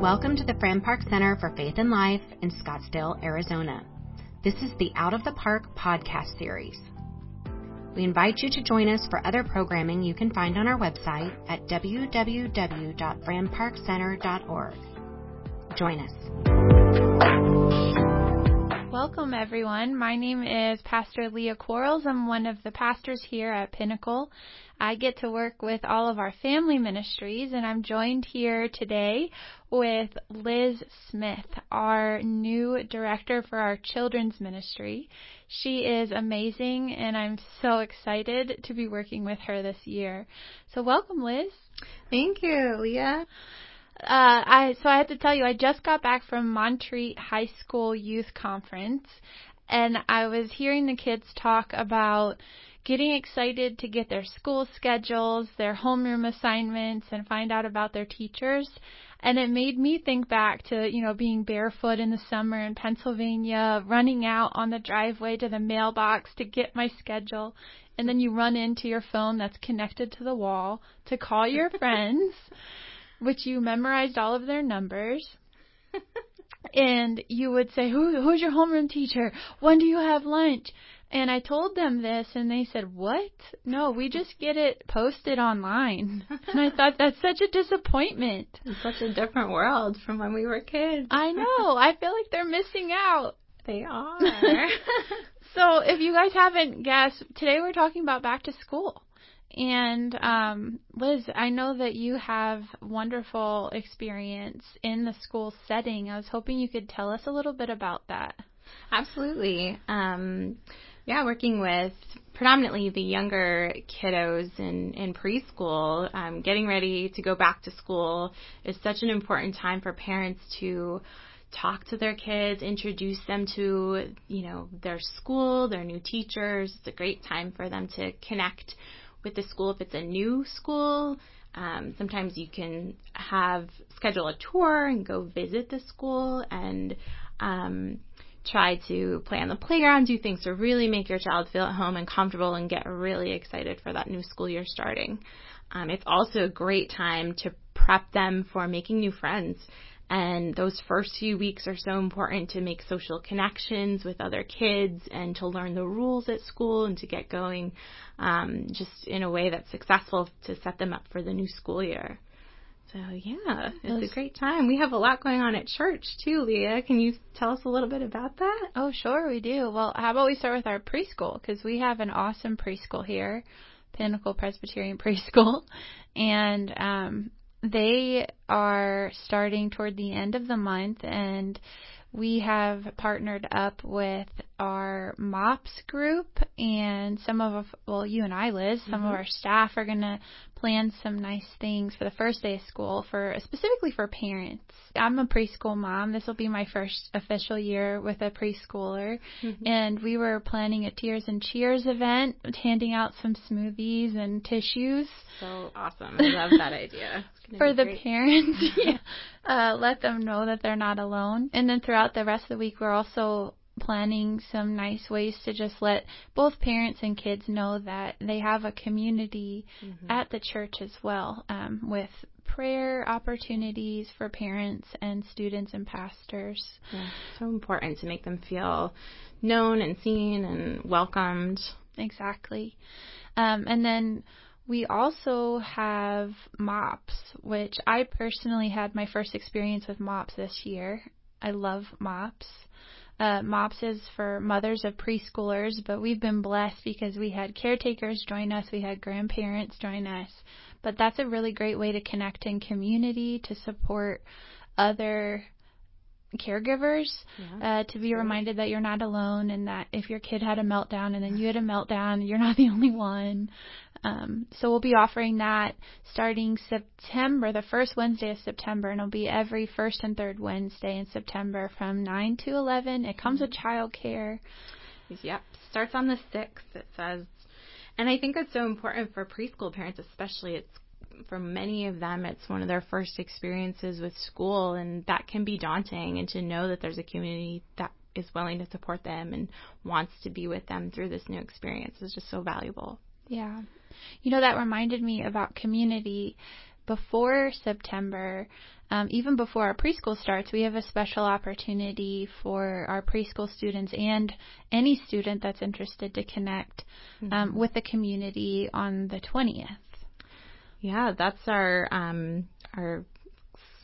Welcome to the Fran Park Center for Faith and Life in Scottsdale, Arizona. This is the Out of the Park podcast series. We invite you to join us for other programming you can find on our website at www.franparkcenter.org. Join us. Welcome, everyone. My name is Pastor Leah Quarles. I'm one of the pastors here at Pinnacle. I get to work with all of our family ministries, and I'm joined here today with Liz Smith, our new director for our children's ministry. She is amazing, and I'm so excited to be working with her this year. So, welcome, Liz. Thank you, Leah. Uh, I so I had to tell you, I just got back from Montreat High School Youth Conference, and I was hearing the kids talk about getting excited to get their school schedules, their homeroom assignments, and find out about their teachers. And it made me think back to, you know, being barefoot in the summer in Pennsylvania, running out on the driveway to the mailbox to get my schedule. And then you run into your phone that's connected to the wall to call your friends which you memorized all of their numbers. and you would say, Who, who's your homeroom teacher? When do you have lunch? And I told them this, and they said, What? No, we just get it posted online. and I thought that's such a disappointment. It's such a different world from when we were kids. I know. I feel like they're missing out. They are. so, if you guys haven't guessed, today we're talking about back to school. And um, Liz, I know that you have wonderful experience in the school setting. I was hoping you could tell us a little bit about that. Absolutely. Um, yeah, working with predominantly the younger kiddos in, in preschool, um, getting ready to go back to school is such an important time for parents to talk to their kids, introduce them to, you know, their school, their new teachers. It's a great time for them to connect with the school if it's a new school. Um, sometimes you can have schedule a tour and go visit the school and um, try to play on the playground, do things to really make your child feel at home and comfortable and get really excited for that new school year starting. Um, it's also a great time to prep them for making new friends and those first few weeks are so important to make social connections with other kids and to learn the rules at school and to get going um, just in a way that's successful to set them up for the new school year. So yeah, it's a great time. We have a lot going on at church too, Leah. Can you tell us a little bit about that? Oh, sure, we do. Well, how about we start with our preschool because we have an awesome preschool here, Pinnacle Presbyterian Preschool, and um, they are starting toward the end of the month and we have partnered up with our MOPS group and some of, well, you and I, Liz, some mm-hmm. of our staff are going to plan some nice things for the first day of school for specifically for parents. I'm a preschool mom. This will be my first official year with a preschooler. Mm-hmm. And we were planning a Tears and Cheers event, handing out some smoothies and tissues. So awesome. I love that idea. For the great. parents, yeah. uh, let them know that they're not alone. And then throughout the rest of the week, we're also planning some nice ways to just let both parents and kids know that they have a community mm-hmm. at the church as well um, with prayer opportunities for parents and students and pastors. Yeah, so important to make them feel known and seen and welcomed. Exactly. Um, and then we also have MOPS, which I personally had my first experience with MOPS this year. I love MOPS. Uh, MOPS is for mothers of preschoolers, but we've been blessed because we had caretakers join us, we had grandparents join us. But that's a really great way to connect in community, to support other caregivers, yeah. uh, to be reminded that you're not alone and that if your kid had a meltdown and then you had a meltdown, you're not the only one. Um, so we'll be offering that starting September, the first Wednesday of September, and it'll be every first and third Wednesday in September from 9 to 11. It comes with mm-hmm. childcare. Yep, starts on the 6th, it says. And I think it's so important for preschool parents, especially. It's for many of them, it's one of their first experiences with school, and that can be daunting. And to know that there's a community that is willing to support them and wants to be with them through this new experience is just so valuable. Yeah. You know, that reminded me about community before September, um, even before our preschool starts, we have a special opportunity for our preschool students and any student that's interested to connect um, mm-hmm. with the community on the 20th. Yeah, that's our um, our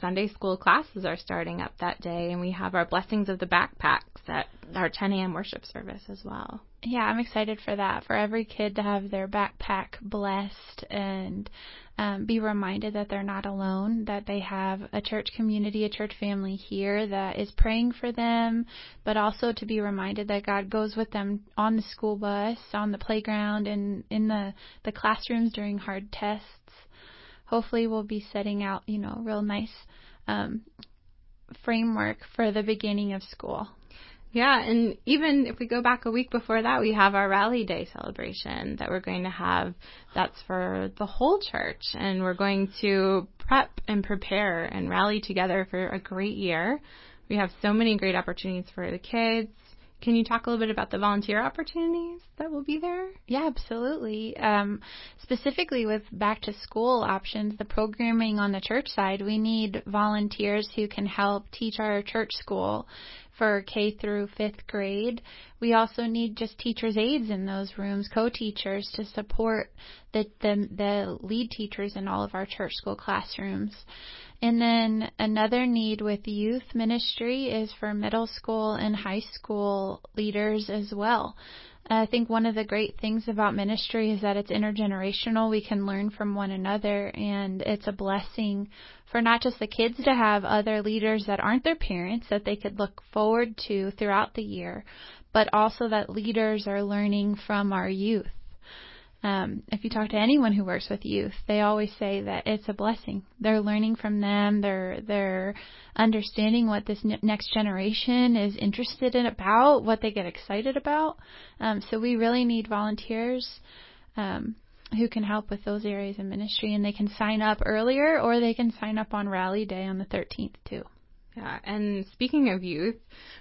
Sunday school classes are starting up that day, and we have our blessings of the backpacks at our 10 a.m. worship service as well. Yeah, I'm excited for that. For every kid to have their backpack blessed and um, be reminded that they're not alone, that they have a church community, a church family here that is praying for them, but also to be reminded that God goes with them on the school bus, on the playground, and in the, the classrooms during hard tests. Hopefully, we'll be setting out, you know, real nice um, framework for the beginning of school. Yeah, and even if we go back a week before that, we have our Rally Day celebration that we're going to have. That's for the whole church, and we're going to prep and prepare and rally together for a great year. We have so many great opportunities for the kids. Can you talk a little bit about the volunteer opportunities that will be there? Yeah, absolutely. Um, specifically with back to school options, the programming on the church side, we need volunteers who can help teach our church school for K through fifth grade. We also need just teachers' aides in those rooms, co-teachers to support the, the, the lead teachers in all of our church school classrooms. And then another need with youth ministry is for middle school and high school leaders as well. I think one of the great things about ministry is that it's intergenerational. We can learn from one another, and it's a blessing for not just the kids to have other leaders that aren't their parents that they could look forward to throughout the year, but also that leaders are learning from our youth. Um, if you talk to anyone who works with youth, they always say that it's a blessing. They're learning from them. They're they're understanding what this ne- next generation is interested in about, what they get excited about. Um, so we really need volunteers um, who can help with those areas of ministry, and they can sign up earlier or they can sign up on Rally Day on the 13th too. Yeah, and speaking of youth,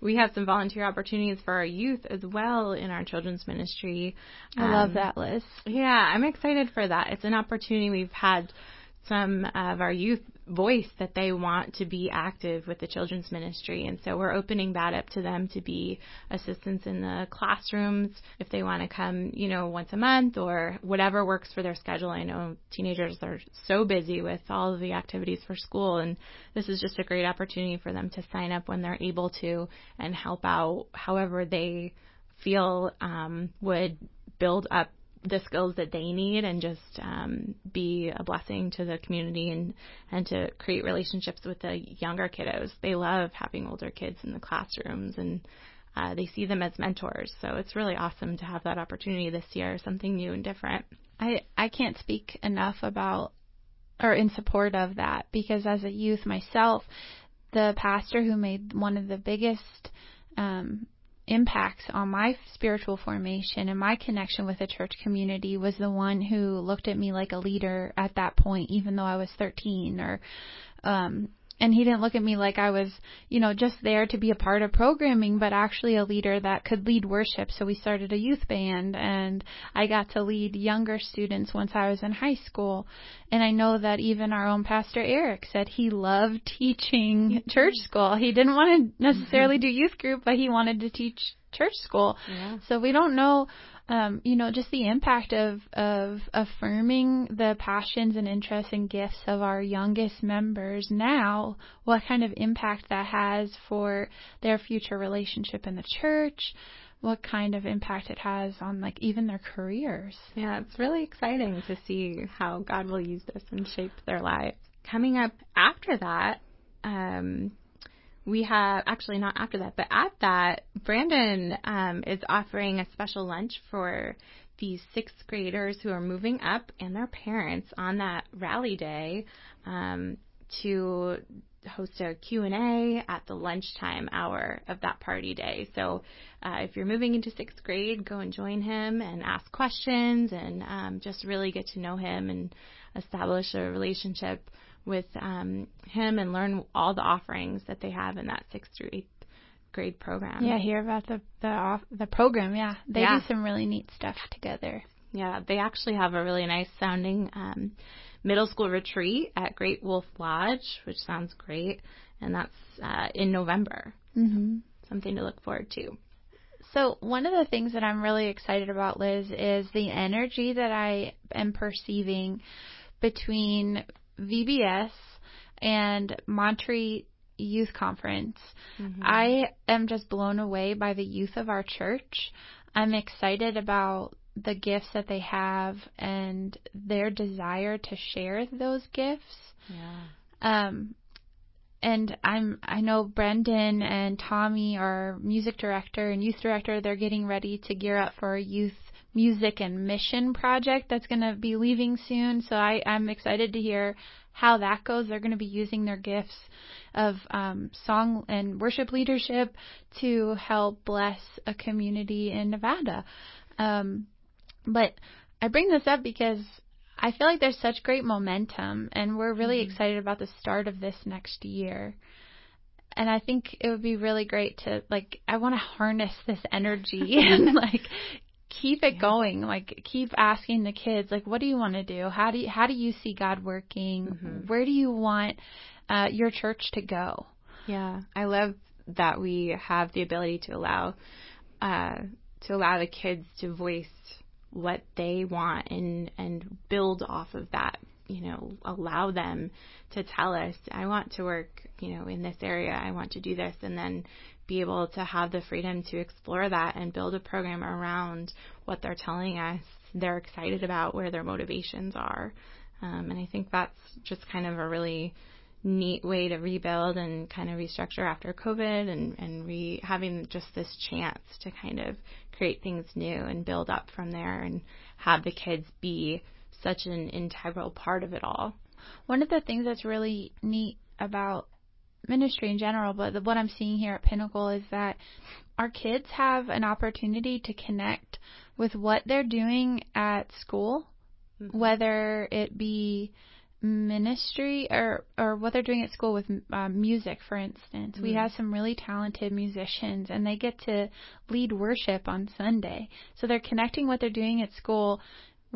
we have some volunteer opportunities for our youth as well in our children's ministry. I um, love that, Liz. Yeah, I'm excited for that. It's an opportunity we've had some of our youth voice that they want to be active with the children's ministry. And so we're opening that up to them to be assistants in the classrooms if they want to come, you know, once a month or whatever works for their schedule. I know teenagers are so busy with all of the activities for school and this is just a great opportunity for them to sign up when they're able to and help out however they feel um, would build up the skills that they need and just um, be a blessing to the community and and to create relationships with the younger kiddos. They love having older kids in the classrooms and uh, they see them as mentors. So it's really awesome to have that opportunity this year, something new and different. I I can't speak enough about or in support of that because as a youth myself, the pastor who made one of the biggest um, impacts on my spiritual formation and my connection with the church community was the one who looked at me like a leader at that point, even though I was 13 or, um, and he didn't look at me like I was, you know, just there to be a part of programming, but actually a leader that could lead worship. So we started a youth band and I got to lead younger students once I was in high school. And I know that even our own pastor Eric said he loved teaching church school. He didn't want to necessarily do youth group, but he wanted to teach church school. Yeah. So we don't know um, you know, just the impact of of affirming the passions and interests and gifts of our youngest members now, what kind of impact that has for their future relationship in the church, what kind of impact it has on like even their careers. Yeah, it's really exciting to see how God will use this and shape their lives. Coming up after that, um, we have actually not after that, but at that, Brandon um, is offering a special lunch for these sixth graders who are moving up and their parents on that rally day um, to host a Q&A at the lunchtime hour of that party day. So uh, if you're moving into sixth grade, go and join him and ask questions and um, just really get to know him and establish a relationship with um, him and learn all the offerings that they have in that sixth through eighth grade program. Yeah, hear about the the off, the program. Yeah, they yeah. do some really neat stuff together. Yeah, they actually have a really nice sounding um, middle school retreat at Great Wolf Lodge, which sounds great, and that's uh, in November. Mm-hmm. Something to look forward to. So, one of the things that I'm really excited about, Liz, is the energy that I am perceiving between VBS and Montreat Youth Conference. Mm-hmm. I am just blown away by the youth of our church. I'm excited about the gifts that they have and their desire to share those gifts. Yeah. Um, and I'm I know Brendan and Tommy, our music director and youth director, they're getting ready to gear up for a youth music and mission project that's going to be leaving soon. So I, I'm excited to hear how that goes. They're going to be using their gifts of um, song and worship leadership to help bless a community in Nevada. Um, but I bring this up because I feel like there's such great momentum, and we're really mm-hmm. excited about the start of this next year. And I think it would be really great to like I want to harness this energy and like keep it yeah. going like keep asking the kids like what do you want to do how do you how do you see god working mm-hmm. where do you want uh, your church to go yeah i love that we have the ability to allow uh, to allow the kids to voice what they want and and build off of that you know allow them to tell us i want to work you know in this area i want to do this and then be able to have the freedom to explore that and build a program around what they're telling us they're excited about where their motivations are um, and i think that's just kind of a really neat way to rebuild and kind of restructure after covid and and re having just this chance to kind of create things new and build up from there and have the kids be such an integral part of it all. One of the things that's really neat about ministry in general, but the, what I'm seeing here at Pinnacle is that our kids have an opportunity to connect with what they're doing at school, mm-hmm. whether it be ministry or or what they're doing at school with um, music for instance mm. we have some really talented musicians and they get to lead worship on sunday so they're connecting what they're doing at school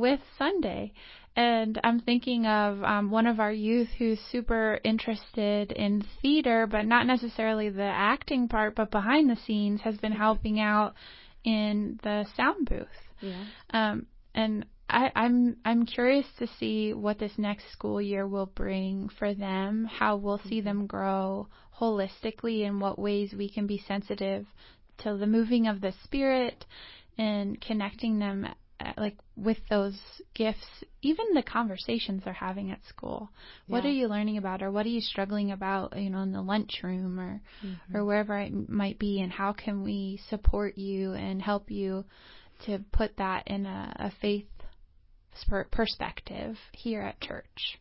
with sunday and i'm thinking of um, one of our youth who's super interested in theater but not necessarily the acting part but behind the scenes has been helping out in the sound booth yeah. um and I, I'm I'm curious to see what this next school year will bring for them, how we'll see mm-hmm. them grow holistically, in what ways we can be sensitive to the moving of the spirit and connecting them like with those gifts, even the conversations they're having at school. Yeah. What are you learning about, or what are you struggling about, you know, in the lunchroom or mm-hmm. or wherever it might be, and how can we support you and help you to put that in a, a faith perspective here at church.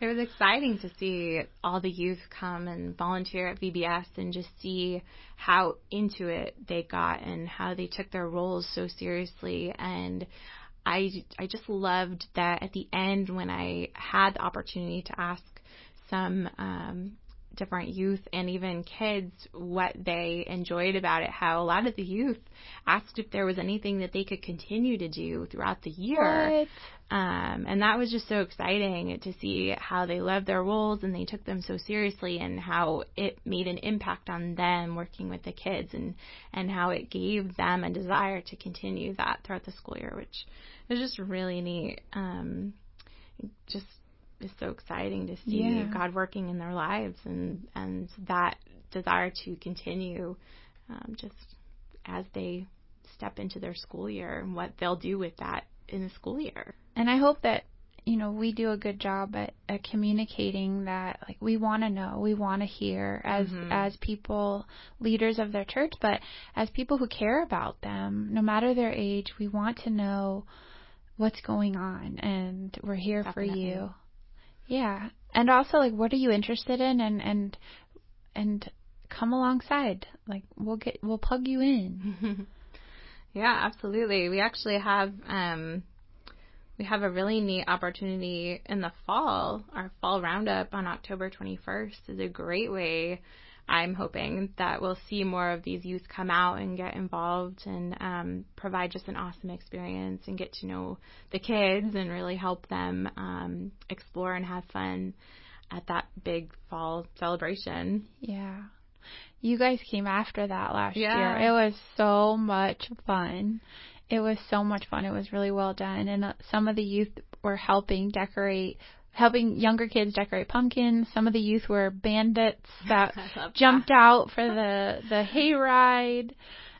It was exciting to see all the youth come and volunteer at VBS and just see how into it they got and how they took their roles so seriously. And I, I just loved that at the end when I had the opportunity to ask some um, different youth and even kids what they enjoyed about it. How a lot of the youth asked if there was anything that they could continue to do throughout the year. What? Um, and that was just so exciting to see how they loved their roles and they took them so seriously and how it made an impact on them working with the kids and, and how it gave them a desire to continue that throughout the school year, which was just really neat. Um, just is so exciting to see yeah. God working in their lives and and that desire to continue um, just as they step into their school year and what they'll do with that in the school year. And I hope that you know we do a good job at, at communicating that like we want to know we want to hear as mm-hmm. as people leaders of their church but as people who care about them no matter their age we want to know what's going on and we're here Definitely. for you yeah. And also like what are you interested in and and and come alongside. Like we'll get we'll plug you in. yeah, absolutely. We actually have um we have a really neat opportunity in the fall. Our fall roundup on October 21st is a great way I'm hoping that we'll see more of these youth come out and get involved and um, provide just an awesome experience and get to know the kids and really help them um, explore and have fun at that big fall celebration. Yeah. You guys came after that last Yeah. year. It was so much fun. It was so much fun. It was really well done. And uh, some of the youth were helping decorate, helping younger kids decorate pumpkins. Some of the youth were bandits that jumped out for the the hayride.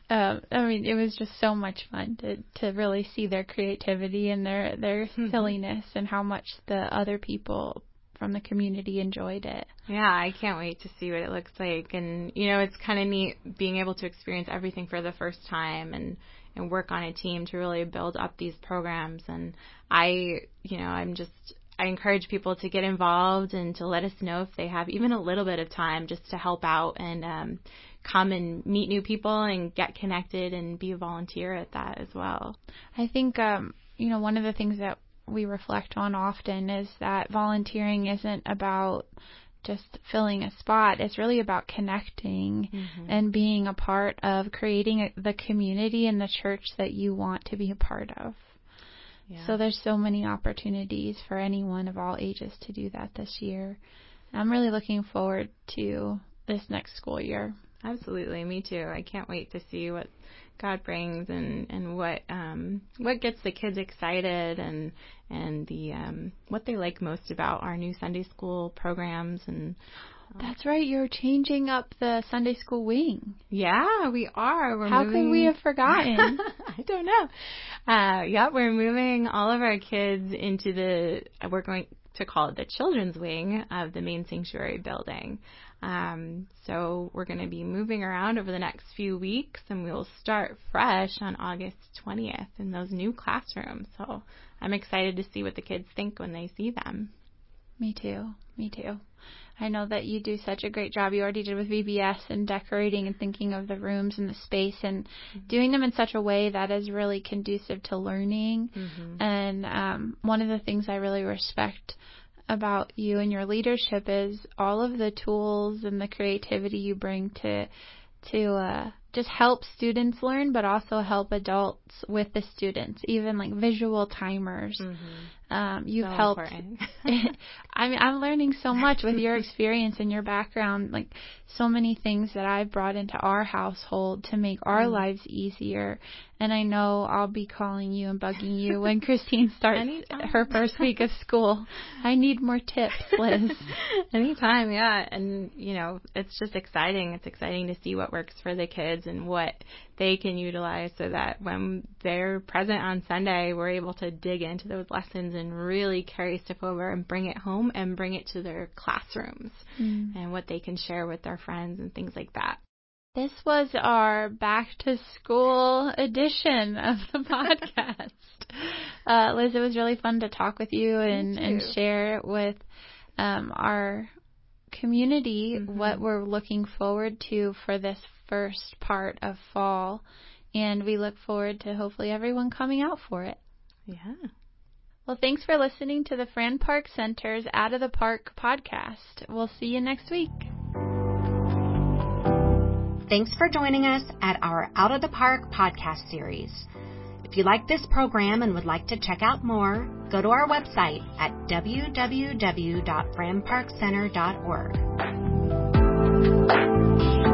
Um, I mean, it was just so much fun to to really see their creativity and their their silliness and how much the other people from the community enjoyed it. Yeah, I can't wait to see what it looks like. And you know, it's kind of neat being able to experience everything for the first time and and work on a team to really build up these programs. And I, you know, I'm just I encourage people to get involved and to let us know if they have even a little bit of time just to help out and um, come and meet new people and get connected and be a volunteer at that as well. I think um, you know one of the things that we reflect on often is that volunteering isn't about just filling a spot. It's really about connecting and being a part of creating a, the community and the church that you want to be a part of. Yeah. So there's so many opportunities for anyone of all ages to do that this year. I'm really looking forward to this next school year. Absolutely, me too. I can't wait to see what God brings and and what um what gets the kids excited and and the um what they like most about our new Sunday school programs and That's right, you're changing up the Sunday school wing. yeah, we are. We're How moving... could we have forgotten? I don't know. Uh yeah, we're moving all of our kids into the we're going to call it the children's wing of the main sanctuary building. Um, so we're going to be moving around over the next few weeks and we'll start fresh on August 20th in those new classrooms. So I'm excited to see what the kids think when they see them. Me too. Me too. I know that you do such a great job. You already did with VBS and decorating and thinking of the rooms and the space and doing them in such a way that is really conducive to learning. And um, one of the things I really respect about you and your leadership is all of the tools and the creativity you bring to to uh, just help students learn, but also help adults with the students, even like visual timers. Um, you've So helped. I mean, I'm learning so much with your experience and your background, like so many things that I've brought into our household to make our Mm. lives easier. And I know I'll be calling you and bugging you when Christine starts Anytime. her first week of school. I need more tips, Liz. Anytime, yeah. And, you know, it's just exciting. It's exciting to see what works for the kids and what they can utilize so that when they're present on Sunday, we're able to dig into those lessons and really carry stuff over and bring it home and bring it to their classrooms and what they can share with their friends and things like that. This was our back to school edition of the podcast. Uh, Liz, it was really fun to talk with you and, and share with um, our community what we're looking forward to for this first part of fall. And we look forward to hopefully everyone coming out for it. Yeah. Well, thanks for listening to the Fran Park Center's Out of the Park podcast. We'll see you next week. Thanks for joining us at our Out of the Park podcast series. If you like this program and would like to check out more, go to our website at www.franparkcenter.org.